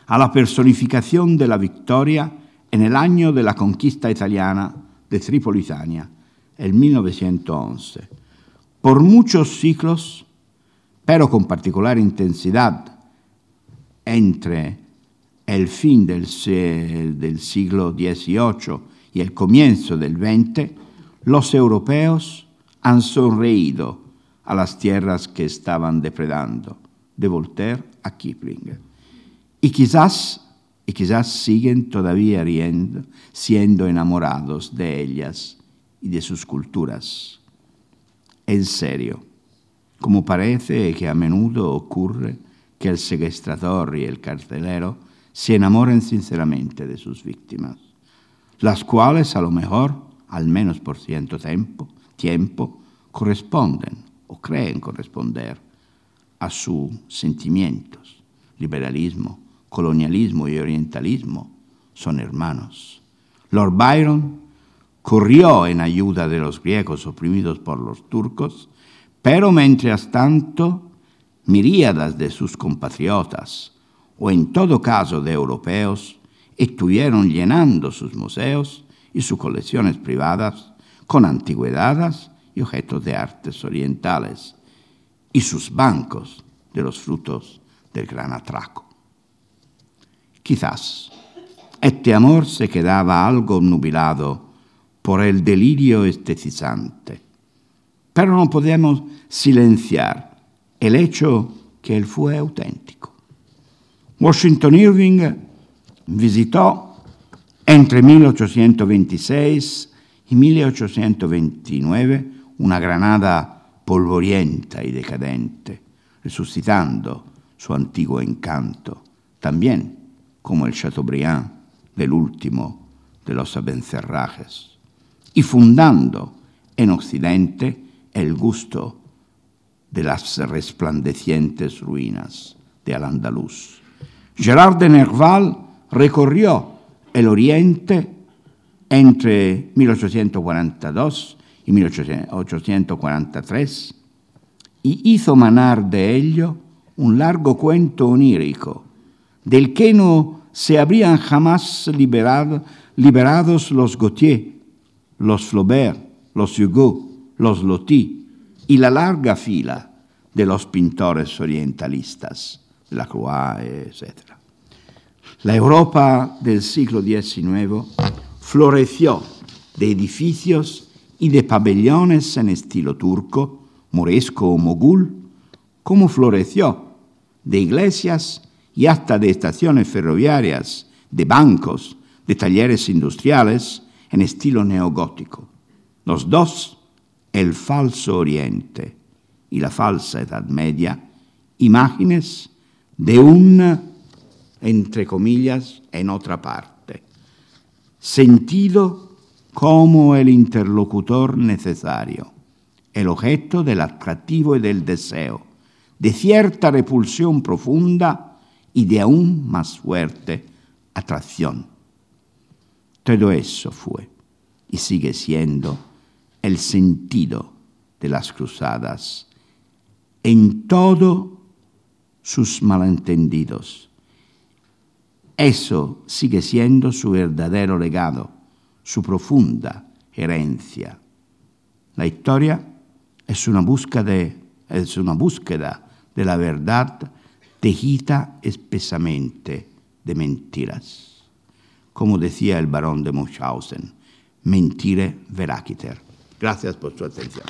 a la personificación de la victoria en el año de la conquista italiana de Tripolitania, el 1911. Por muchos siglos, pero con particular intensidad entre el fin del, del siglo XVIII y el comienzo del XX, los europeos han sonreído a las tierras que estaban depredando, de Voltaire a Kipling. Y quizás, y quizás siguen todavía riendo, siendo enamorados de ellas y de sus culturas. En serio, como parece que a menudo ocurre que el secuestrador y el carcelero se enamoren sinceramente de sus víctimas, las cuales a lo mejor, al menos por cierto tiempo, tiempo corresponden o creen corresponder a sus sentimientos, liberalismo, colonialismo y orientalismo son hermanos. Lord Byron corrió en ayuda de los griegos oprimidos por los turcos, pero mientras tanto miríadas de sus compatriotas, o en todo caso de europeos, estuvieron llenando sus museos y sus colecciones privadas con antigüedades y objetos de artes orientales, y sus bancos de los frutos del gran atraco. Quizás este amor se quedaba algo nubilado por el delirio estetizante, pero no podemos silenciar el hecho que él fue auténtico. Washington Irving visitó entre 1826 y 1829 una Granada polvorienta y decadente, resucitando su antiguo encanto, también como el Chateaubriand del último de los abencerrajes, y fundando en Occidente el gusto de las resplandecientes ruinas de Al-Andalus. Gerard de Nerval recorrió el Oriente entre 1842 y 1843 y hizo manar de ello un largo cuento onírico, del que no se habrían jamás liberado, liberados los Gautier, los Flaubert, los Hugo, los Loti y la larga fila de los pintores orientalistas, Lacroix, etc. La Europa del siglo XIX floreció de edificios y de pabellones en estilo turco, moresco o mogul, como floreció de iglesias y hasta de estaciones ferroviarias, de bancos, de talleres industriales en estilo neogótico. Los dos, el falso Oriente y la falsa Edad Media, imágenes de una, entre comillas, en otra parte. Sentido como el interlocutor necesario, el objeto del atractivo y del deseo, de cierta repulsión profunda y de aún más fuerte atracción. Todo eso fue y sigue siendo el sentido de las cruzadas en todos sus malentendidos. Eso sigue siendo su verdadero legado su profunda herencia. La historia es una búsqueda de, es una búsqueda de la verdad tejida espesamente de mentiras. Como decía el barón de Munchausen, mentire veraciter. Gracias por su atención.